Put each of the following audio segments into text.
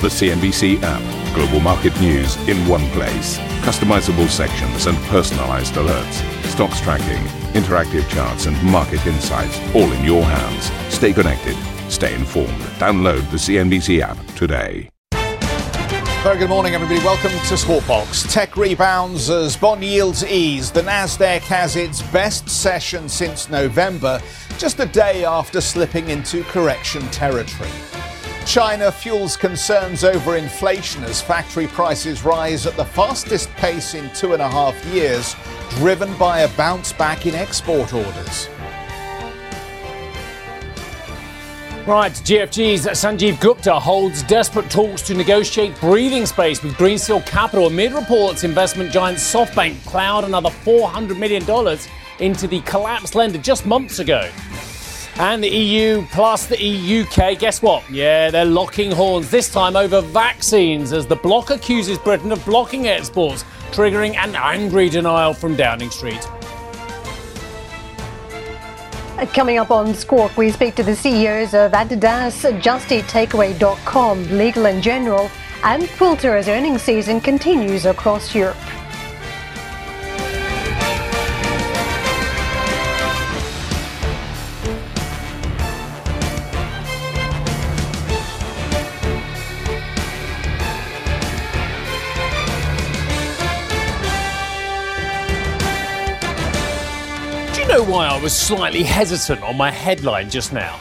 The CNBC app. Global market news in one place. Customizable sections and personalized alerts. Stocks tracking, interactive charts, and market insights all in your hands. Stay connected. Stay informed. Download the CNBC app today. Very good morning, everybody. Welcome to Squawk Box. Tech rebounds as bond yields ease. The Nasdaq has its best session since November, just a day after slipping into correction territory. China fuels concerns over inflation as factory prices rise at the fastest pace in two and a half years, driven by a bounce back in export orders. Right, GFG's Sanjeev Gupta holds desperate talks to negotiate breathing space with Greensill Capital amid reports investment giant SoftBank plowed another $400 million into the collapsed lender just months ago. And the EU plus the UK, guess what? Yeah, they're locking horns, this time over vaccines, as the bloc accuses Britain of blocking exports, triggering an angry denial from Downing Street. Uh, coming up on Squawk, we speak to the CEOs of Adidas, JustEatTakeaway.com, Legal and General, and Quilter as earnings season continues across Europe. Know why I was slightly hesitant on my headline just now?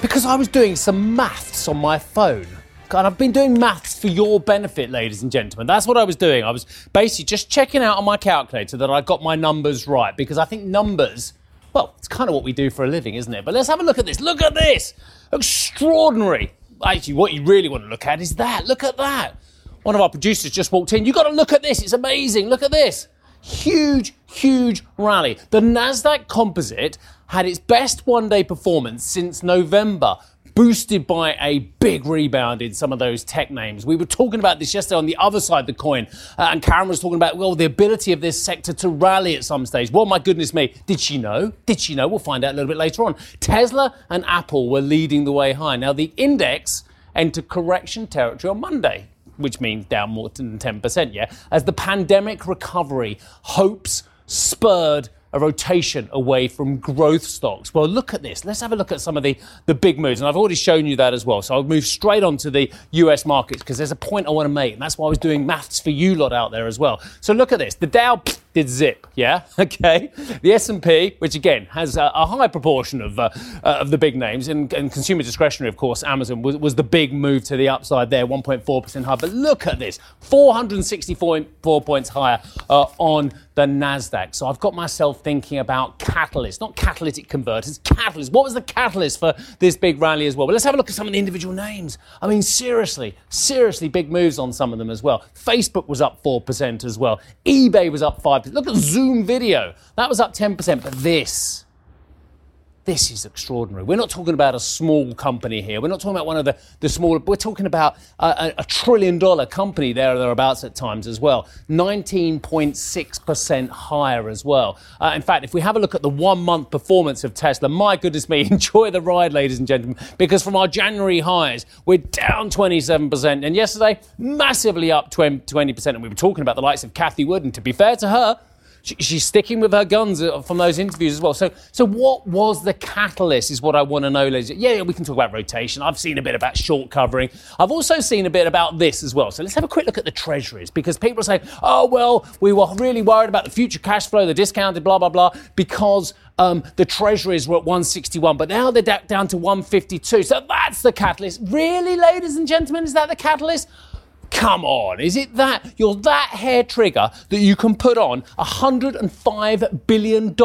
Because I was doing some maths on my phone. And I've been doing maths for your benefit, ladies and gentlemen. That's what I was doing. I was basically just checking out on my calculator that I got my numbers right because I think numbers, well, it's kind of what we do for a living, isn't it? But let's have a look at this. Look at this. Extraordinary. Actually, what you really want to look at is that. Look at that. One of our producers just walked in. You've got to look at this. It's amazing. Look at this. Huge, huge rally. The NASDAQ composite had its best one day performance since November, boosted by a big rebound in some of those tech names. We were talking about this yesterday on the other side of the coin, uh, and Karen was talking about, well, the ability of this sector to rally at some stage. Well, my goodness me, did she know? Did she know? We'll find out a little bit later on. Tesla and Apple were leading the way high. Now, the index entered correction territory on Monday which means down more than 10%, yeah, as the pandemic recovery hopes spurred a rotation away from growth stocks. Well, look at this. Let's have a look at some of the, the big moves. And I've already shown you that as well. So I'll move straight on to the US markets because there's a point I want to make. And that's why I was doing maths for you lot out there as well. So look at this. The Dow did zip, yeah? Okay. The S&P, which again has a, a high proportion of, uh, uh, of the big names and, and, consumer discretionary, of course, Amazon was, was the big move to the upside there, 1.4% higher. But look at this, 464 points higher uh, on the Nasdaq. So I've got myself thinking about catalysts, not catalytic converters, catalysts. What was the catalyst for this big rally as well? But let's have a look at some of the individual names. I mean, seriously, seriously, big moves on some of them as well. Facebook was up 4% as well. eBay was up 5%. Look at Zoom video. That was up 10%. But this, this is extraordinary. We're not talking about a small company here. We're not talking about one of the, the smaller, we're talking about a, a trillion dollar company there or thereabouts at times as well. 19.6% higher as well. Uh, in fact, if we have a look at the one month performance of Tesla, my goodness me, enjoy the ride, ladies and gentlemen, because from our January highs, we're down 27%. And yesterday, massively up 20%. And we were talking about the likes of Cathie Wood. And to be fair to her, she, she's sticking with her guns uh, from those interviews as well. So, so what was the catalyst? Is what I want to know, ladies. Yeah, we can talk about rotation. I've seen a bit about short covering. I've also seen a bit about this as well. So let's have a quick look at the treasuries because people are saying, oh well, we were really worried about the future cash flow, the discounted, blah blah blah, because um, the treasuries were at 161, but now they're down to 152. So that's the catalyst. Really, ladies and gentlemen, is that the catalyst? Come on, is it that you're that hair trigger that you can put on $105 billion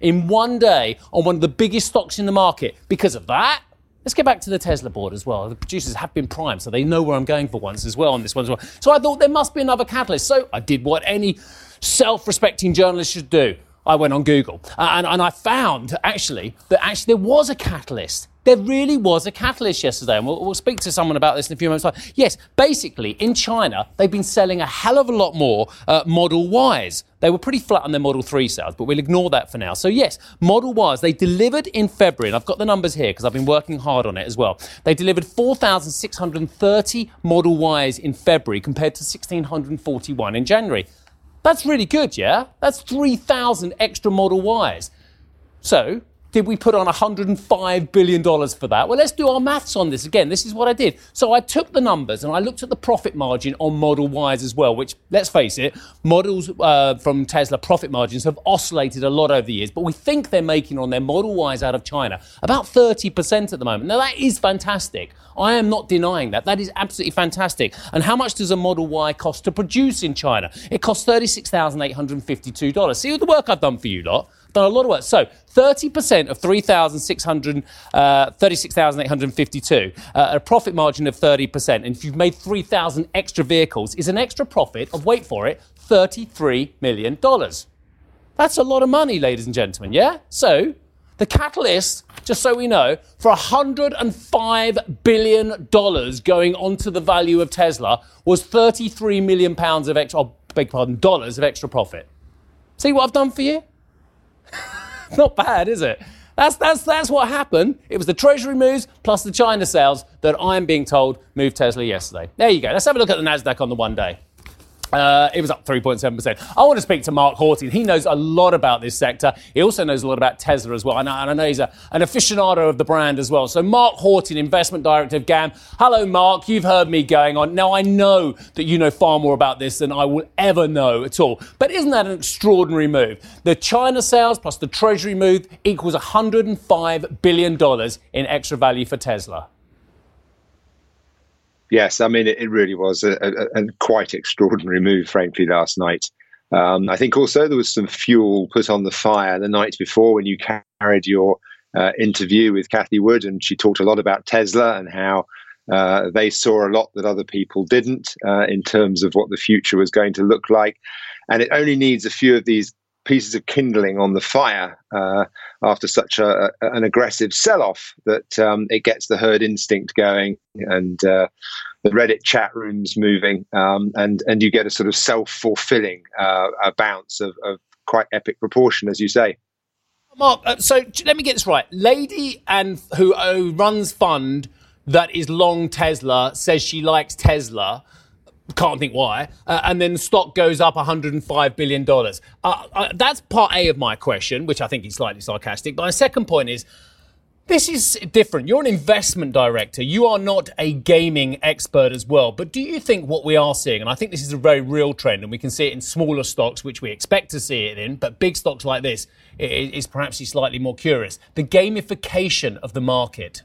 in one day on one of the biggest stocks in the market because of that? Let's get back to the Tesla board as well. The producers have been primed, so they know where I'm going for once as well on this one as well. So I thought there must be another catalyst. So I did what any self respecting journalist should do. I went on Google uh, and, and I found actually that actually there was a catalyst there really was a catalyst yesterday, and we'll, we'll speak to someone about this in a few moments. Yes, basically, in China, they've been selling a hell of a lot more uh, Model Ys. They were pretty flat on their Model 3 sales, but we'll ignore that for now. So, yes, Model Ys, they delivered in February, and I've got the numbers here because I've been working hard on it as well. They delivered 4,630 Model Ys in February compared to 1,641 in January. That's really good, yeah? That's 3,000 extra Model Ys. So, did we put on $105 billion for that? Well, let's do our maths on this again. This is what I did. So I took the numbers and I looked at the profit margin on Model Ys as well, which, let's face it, models uh, from Tesla profit margins have oscillated a lot over the years, but we think they're making on their Model Ys out of China about 30% at the moment. Now, that is fantastic. I am not denying that. That is absolutely fantastic. And how much does a Model Y cost to produce in China? It costs $36,852. See all the work I've done for you lot? Done a lot of work. So 30% of 3,600, uh, 36,852, uh, a profit margin of 30%. And if you've made 3,000 extra vehicles, is an extra profit of, wait for it, $33 million. That's a lot of money, ladies and gentlemen, yeah? So the catalyst, just so we know, for $105 billion going onto the value of Tesla was 33 million pounds of extra, oh, beg pardon, dollars of extra profit. See what I've done for you? Not bad, is it? That's, that's, that's what happened. It was the Treasury moves plus the China sales that I'm being told moved Tesla yesterday. There you go. Let's have a look at the NASDAQ on the one day. Uh, it was up 3.7%. I want to speak to Mark Hawtin. He knows a lot about this sector. He also knows a lot about Tesla as well. And I, and I know he's a, an aficionado of the brand as well. So, Mark Hawtin, Investment Director of GAM. Hello, Mark. You've heard me going on. Now, I know that you know far more about this than I will ever know at all. But isn't that an extraordinary move? The China sales plus the Treasury move equals $105 billion in extra value for Tesla. Yes, I mean, it, it really was a, a, a, quite extraordinary move, frankly, last night. Um, I think also there was some fuel put on the fire the night before when you carried your uh, interview with Cathie Wood, and she talked a lot about Tesla and how uh, they saw a lot that other people didn't uh, in terms of what the future was going to look like. And it only needs a few of these pieces of kindling on the fire uh, after such a, an aggressive sell-off that um, it gets the herd instinct going and uh, the Reddit chat rooms moving, um, and and you get a sort of self-fulfilling uh, bounce of, of, quite epic proportion, as you say. Mark, uh, so let me get this right. Lady and who, who runs fund that is long Tesla says she likes Tesla can't think why. Uh, and then stock goes up 105 billion dollars. Uh, uh, that's part A of my question, which I think is slightly sarcastic. But my second point is. This is different. You're an investment director. You are not a gaming expert as well. But do you think what we are seeing, and I think this is a very real trend, and we can see it in smaller stocks, which we expect to see it in, but big stocks like this is perhaps slightly more curious. The gamification of the market.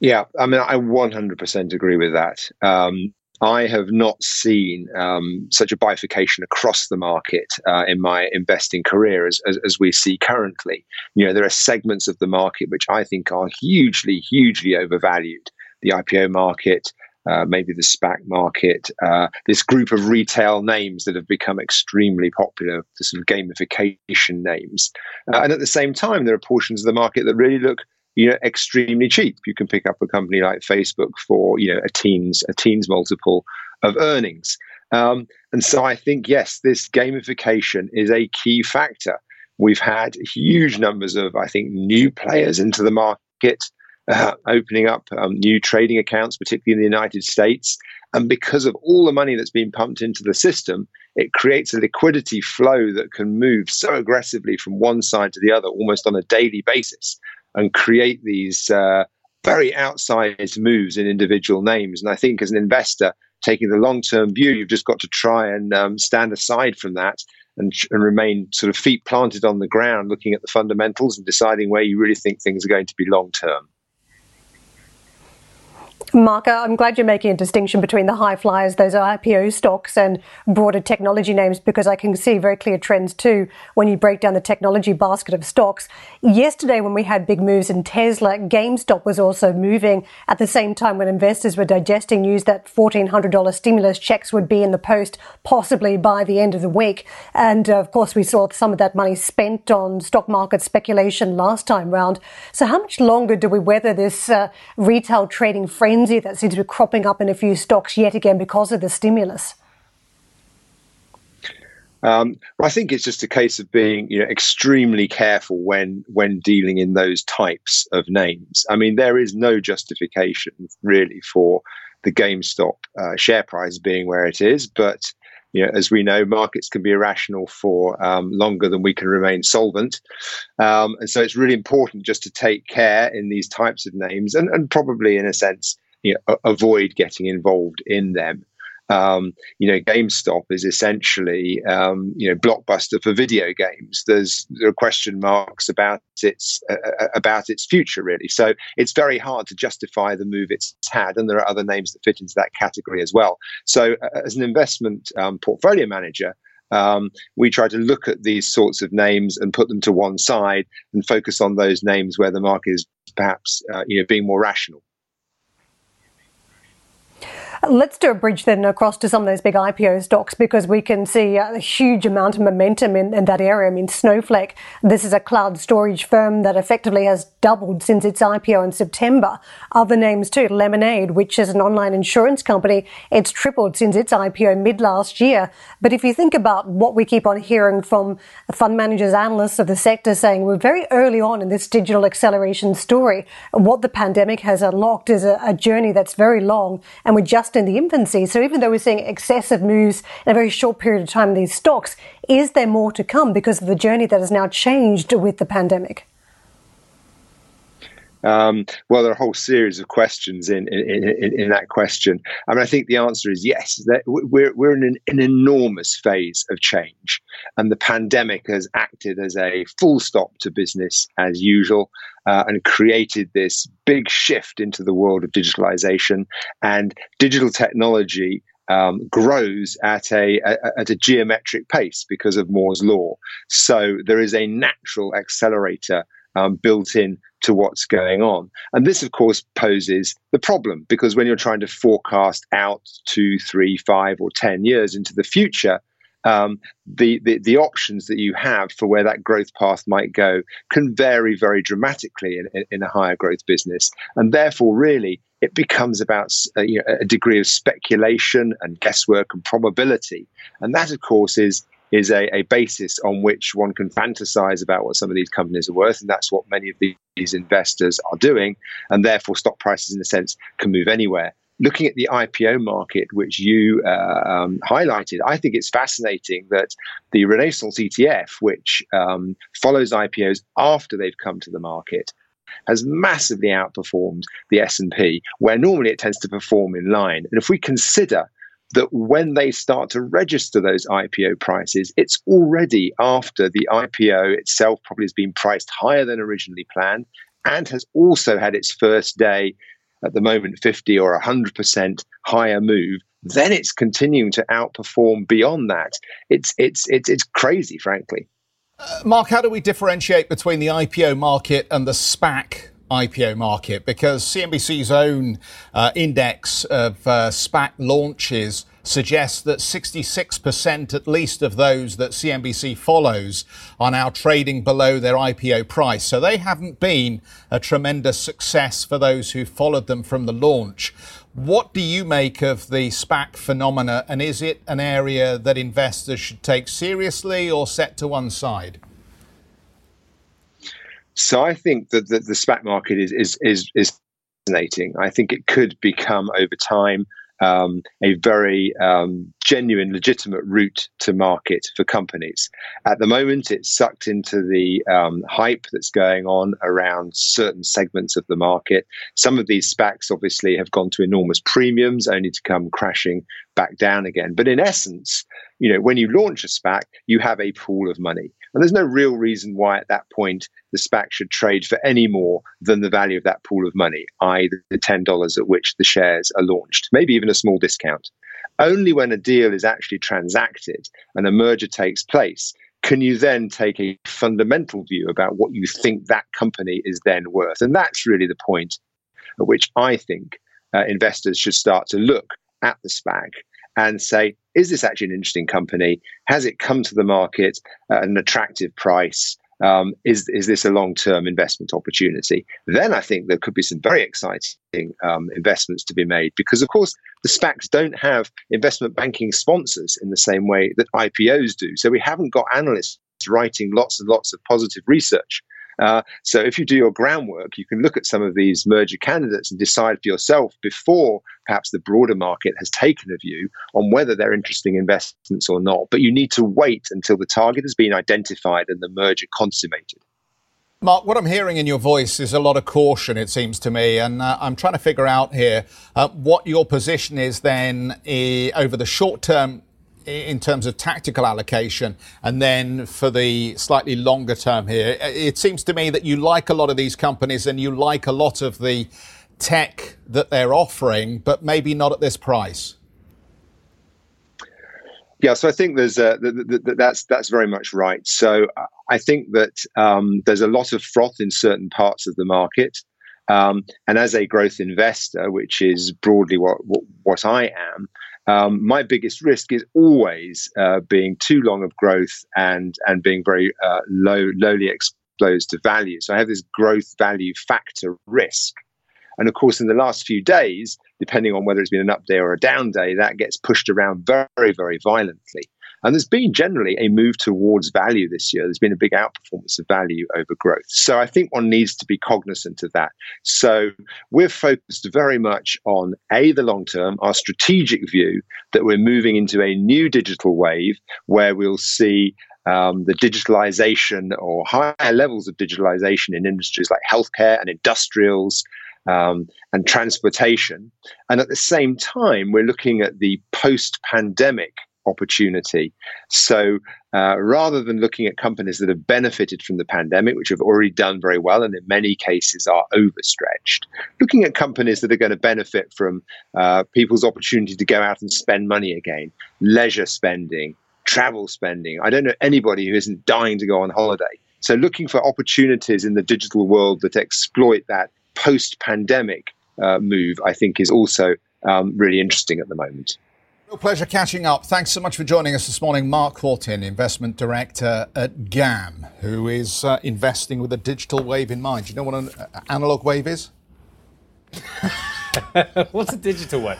Yeah, I mean, I 100% agree with that. Um, I have not seen um, such a bifurcation across the market uh, in my investing career as, as, as, we see currently. You know, there are segments of the market which I think are hugely, hugely overvalued. The IPO market, uh, maybe the SPAC market, uh, this group of retail names that have become extremely popular, the sort of gamification names. Uh, and at the same time, there are portions of the market that really look you know extremely cheap. You can pick up a company like Facebook for you know a teens a teens multiple of earnings. Um, and so I think yes, this gamification is a key factor. We've had huge numbers of I think new players into the market. Uh, opening up um, new trading accounts, particularly in the United States. And because of all the money that's been pumped into the system, it creates a liquidity flow that can move so aggressively from one side to the other almost on a daily basis and create these uh, very outsized moves in individual names. And I think as an investor, taking the long term view, you've just got to try and um, stand aside from that and, and remain sort of feet planted on the ground, looking at the fundamentals and deciding where you really think things are going to be long term. Mark, I'm glad you're making a distinction between the high flyers, those IPO stocks, and broader technology names because I can see very clear trends too when you break down the technology basket of stocks. Yesterday, when we had big moves in Tesla, GameStop was also moving at the same time when investors were digesting news that $1,400 stimulus checks would be in the post possibly by the end of the week. And uh, of course, we saw some of that money spent on stock market speculation last time round. So, how much longer do we weather this uh, retail trading frenzy? Frenzy that seems to be cropping up in a few stocks yet again because of the stimulus? Um, I think it's just a case of being you know, extremely careful when when dealing in those types of names. I mean, there is no justification really for the GameStop uh, share price being where it is, but you know, as we know, markets can be irrational for um, longer than we can remain solvent. Um, and so it's really important just to take care in these types of names and, and probably, in a sense, you know, avoid getting involved in them. Um, you know, GameStop is essentially um, you know blockbuster for video games. There's there are question marks about its uh, uh, about its future really. So it's very hard to justify the move it's had, and there are other names that fit into that category as well. So uh, as an investment um, portfolio manager. Um, we try to look at these sorts of names and put them to one side and focus on those names where the market is perhaps uh, you know being more rational. Let's do a bridge then across to some of those big IPO stocks because we can see a huge amount of momentum in, in, that area. I mean, Snowflake, this is a cloud storage firm that effectively has doubled since its IPO in September. Other names too, Lemonade, which is an online insurance company, it's tripled since its IPO mid last year. But if you think about what we keep on hearing from fund managers, analysts of the sector saying we're very early on in this digital acceleration story. What the pandemic has unlocked is a, a journey that's very long and we're just just in the infancy. So even though we're seeing excessive moves in a very short period of time in these stocks, is there more to come because of the journey that has now changed with the pandemic? Um, well, there are a whole series of questions in, in, in, in, that question. I mean, I think the answer is yes. We're, we're in an, an, enormous phase of change, and the pandemic has acted as a full stop to business as usual uh, and created this big shift into the world of digitalization. And digital technology um, grows at a, a, at a geometric pace because of Moore's law. So there is a natural accelerator um, built in to what's going on. And this, of course, poses the problem because when you're trying to forecast out two, three, five, or 10 years into the future, um, the, the, the options that you have for where that growth path might go can vary very dramatically in, in a higher growth business. And therefore, really, it becomes about uh, you know, a degree of speculation and guesswork and probability. And that, of course, is is a, a basis on which one can fantasize about what some of these companies are worth. And that's what many of these investors are doing. And therefore, stock prices, in a sense, can move anywhere. Looking at the IPO market, which you uh, um, highlighted, I think it's fascinating that the Renaissance ETF, which um, follows IPOs after they've come to the market, has massively outperformed the S&P, where normally it tends to perform in line. And if we consider that when they start to register those IPO prices, it's already after the IPO itself probably has been priced higher than originally planned and has also had its first day at the moment 50 or 100% higher move then it's continuing to outperform beyond that. It's it's it's, it's crazy frankly. Uh, mark how do we differentiate between the ipo market and the spac IPO market because CNBC's own uh, index of uh, SPAC launches suggests that 66% at least of those that CNBC follows are now trading below their IPO price. So they haven't been a tremendous success for those who followed them from the launch. What do you make of the SPAC phenomena and is it an area that investors should take seriously or set to one side? So I think that the, the SPAC market is is is is fascinating. I think it could become over time um, a very um, genuine, legitimate route to market for companies. At the moment, it's sucked into the um, hype that's going on around certain segments of the market. Some of these SPACs obviously have gone to enormous premiums, only to come crashing back down again. But in essence, you know, when you launch a SPAC, you have a pool of money. And there's no real reason why at that point the SPAC should trade for any more than the value of that pool of money, i.e., the $10 at which the shares are launched, maybe even a small discount. Only when a deal is actually transacted and a merger takes place can you then take a fundamental view about what you think that company is then worth? And that's really the point at which I think uh, investors should start to look at the SPAC and say, is this actually an interesting company? Has it come to the market at an attractive price? Um, is is this a long term investment opportunity? Then I think there could be some very exciting um, investments to be made because, of course, the SPACs don't have investment banking sponsors in the same way that IPOs do. So we haven't got analysts writing lots and lots of positive research. Uh, so if you do your groundwork, you can look at some of these merger candidates and decide for yourself before perhaps the broader market has taken a view on whether they're interesting investments or not. But you need to wait until the target has been identified and the merger consummated. Mark, what I'm hearing in your voice is a lot of caution, it seems to me. And uh, I'm trying to figure out here uh, what your position is then uh, over the short term in terms of tactical allocation, and then for the slightly longer term here, it seems to me that you like a lot of these companies and you like a lot of the tech that they're offering, but maybe not at this price. Yeah, so I think there's a, that's that's very much right. So I think that um, there's a lot of froth in certain parts of the market, um, and as a growth investor, which is broadly what what, what I am, um, my biggest risk is always uh, being too long of growth and and being very uh, low, lowly exposed to value. So I have this growth value factor risk. And of course, in the last few days, depending on whether it's been an up day or a down day, that gets pushed around very, very violently. And there's been generally a move towards value this year. There's been a big outperformance of value over growth. So I think one needs to be cognizant of that. So we're focused very much on A, the long term, our strategic view that we're moving into a new digital wave where we'll see um, the digitalization or higher levels of digitalization in industries like healthcare and industrials. Um, and transportation. And at the same time, we're looking at the post pandemic opportunity. So uh, rather than looking at companies that have benefited from the pandemic, which have already done very well and in many cases are overstretched, looking at companies that are going to benefit from uh, people's opportunity to go out and spend money again, leisure spending, travel spending. I don't know anybody who isn't dying to go on holiday. So looking for opportunities in the digital world that exploit that post pandemic uh, move, I think, is also um, really interesting at the moment. Real pleasure catching up. Thanks so much for joining us this morning. Mark Hawtin, Investment Director at GAM, who is uh, investing with a digital wave in mind. Do you know what an uh, analog wave is? What's a digital wave?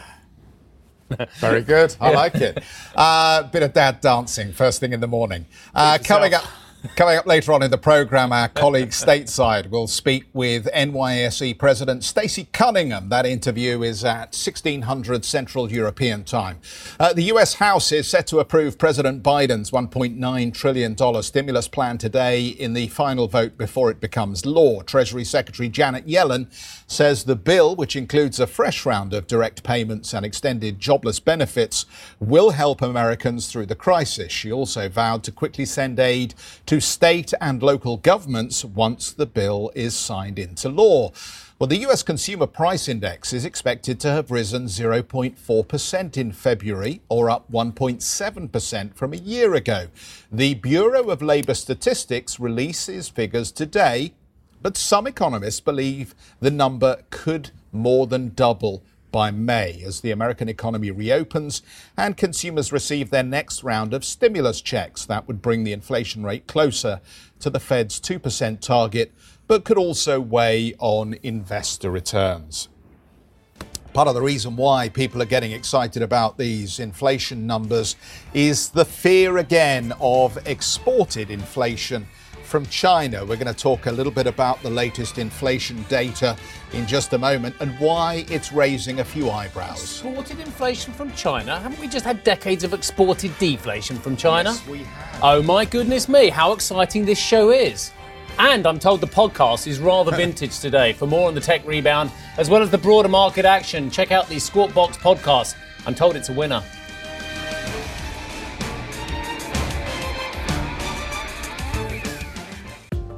Very good. I like it. A uh, bit of dad dancing first thing in the morning. Uh, coming up. Coming up later on in the programme, our colleague stateside will speak with NYSE President Stacey Cunningham. That interview is at 1600 Central European Time. Uh, the US House is set to approve President Biden's $1.9 trillion stimulus plan today in the final vote before it becomes law. Treasury Secretary Janet Yellen says the bill, which includes a fresh round of direct payments and extended jobless benefits, will help Americans through the crisis. She also vowed to quickly send aid to state and local governments once the bill is signed into law. Well, the US Consumer Price Index is expected to have risen 0.4% in February, or up 1.7% from a year ago. The Bureau of Labor Statistics releases figures today, but some economists believe the number could more than double by May as the American economy reopens and consumers receive their next round of stimulus checks. That would bring the inflation rate closer to the Fed's 2% target, but could also weigh on investor returns. Part of the reason why people are getting excited about these inflation numbers is the fear again of exported inflation from China. We're going to talk a little bit about the latest inflation data in just a moment and why it's raising a few eyebrows. Exported inflation from China? Haven't we just had decades of exported deflation from China? Yes, we have. Oh my goodness me, how exciting this show is. And I'm told the podcast is rather vintage today. For more on the tech rebound, as well as the broader market action, check out the Squawk Box podcast. I'm told it's a winner.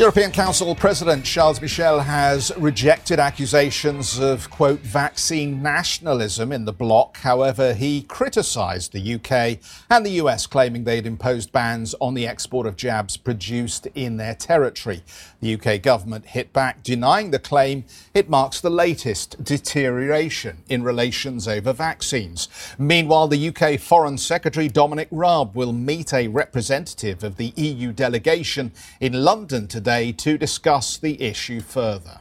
European Council President Charles Michel has rejected accusations of, quote, vaccine nationalism in the bloc. However, he criticised the UK and the US, claiming they'd imposed bans on the export of jabs produced in their territory. The UK government hit back, denying the claim it marks the latest deterioration in relations over vaccines. Meanwhile, the UK Foreign Secretary Dominic Raab will meet a representative of the EU delegation in London today today to discuss the issue further.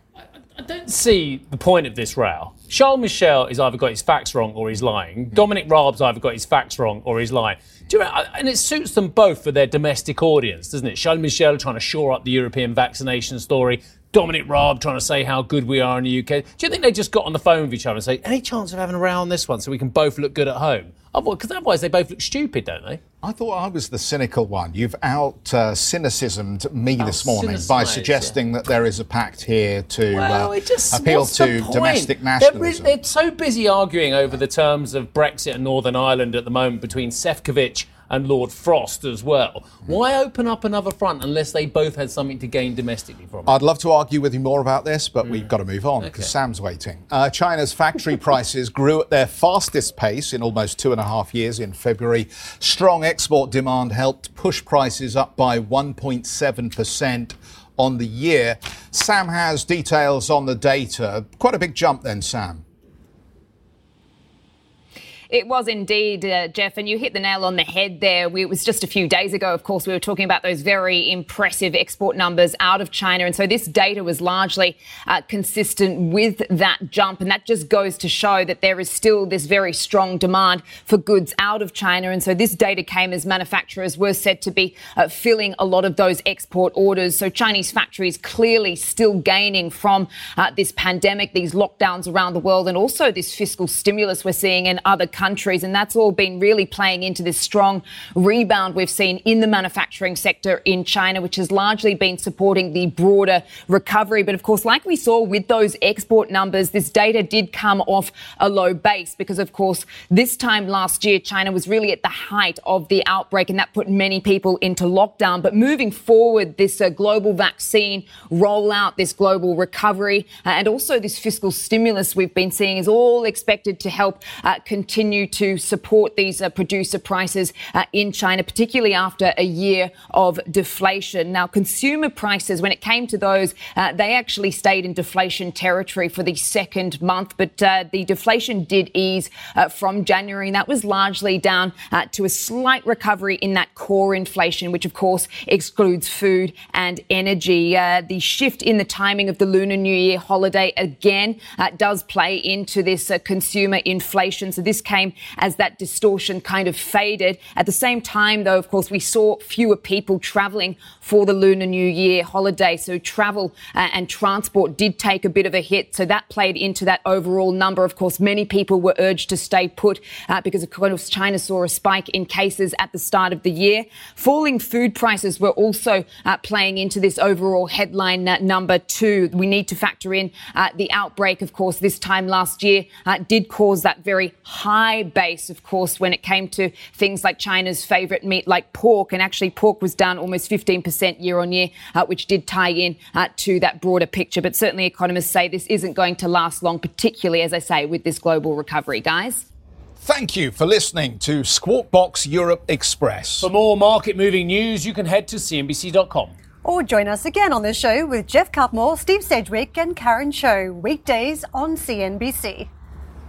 I don't see the point of this row. Charles Michel has either got his facts wrong or he's lying. Dominic Raab's either got his facts wrong or he's lying. You know, and it suits them both for their domestic audience, doesn't it? Charles Michel trying to shore up the European vaccination story. Dominic Raab trying to say how good we are in the UK. Do you think they just got on the phone with each other and say, any chance of having a row on this one so we can both look good at home? Because otherwise they both look stupid, don't they? I thought I was the cynical one. You've out uh, cynicismed me this morning by suggesting yeah. that there is a pact here to well, uh, just, appeal to domestic nationalism. They're, they're so busy arguing over the terms of Brexit and Northern Ireland at the moment between Sefcovic and Lord Frost as well. Why open up another front unless they both had something to gain domestically from it? I'd love to argue with you more about this, but mm. we've got to move on because okay. Sam's waiting. Uh, China's factory prices grew at their fastest pace in almost two and a half years in February. Strong export demand helped push prices up by 1.7% on the year. Sam has details on the data. Quite a big jump then, Sam. It was indeed, uh, Geoff, and you hit the nail on the head there. We, it was just a few days ago, of course, we were talking about those very impressive export numbers out of China. And so this data was largely uh, consistent with that jump. And that just goes to show that there is still this very strong demand for goods out of China. And so this data came as manufacturers were said to be uh, filling a lot of those export orders. So Chinese factories clearly still gaining from uh, this pandemic, these lockdowns around the world, and also this fiscal stimulus we're seeing in other countries countries. And that's all been really playing into this strong rebound we've seen in the manufacturing sector in China, which has largely been supporting the broader recovery. But of course, like we saw with those export numbers, this data did come off a low base because, of course, this time last year, China was really at the height of the outbreak and that put many people into lockdown. But moving forward, this uh, global vaccine rollout, this global recovery, uh, and also this fiscal stimulus we've been seeing is all expected to help uh, continue continue to support these uh, producer prices uh, in China, particularly after a year of deflation. Now, consumer prices, when it came to those, uh, they actually stayed in deflation territory for the second month, but uh, the deflation did ease uh, from January, and that was largely down to a slight recovery in that core inflation, which of course excludes food and energy. the shift in the timing of the Lunar New Year holiday again does play into this consumer inflation. So this came came as that distortion kind of faded. At the same time, though, of course, we saw fewer people travelling for the Lunar New Year holiday. So travel uh, and transport did take a bit of a hit. So that played into that overall number. Of course, many people were urged to stay put uh, because, of course, China saw a spike in cases at the start of the year. Falling food prices were also uh, playing into this overall headline uh, number too. We need to factor in uh, the outbreak, of course, this time last year uh, did cause that very high high base, of course, when it came to things like China's favourite meat, like pork. And actually, pork was down almost 15% year on year, uh, which did tie in uh, to that broader picture. But certainly, economists say this isn't going to last long, particularly, as I say, with this global recovery. Guys? Thank you for listening to Squawk Box Europe Express. For more market moving news, you can head to CNBC.com. Or join us again on this show with Geoff Cutmore, Steve Sedgwick, and Karen Tso, weekdays on CNBC.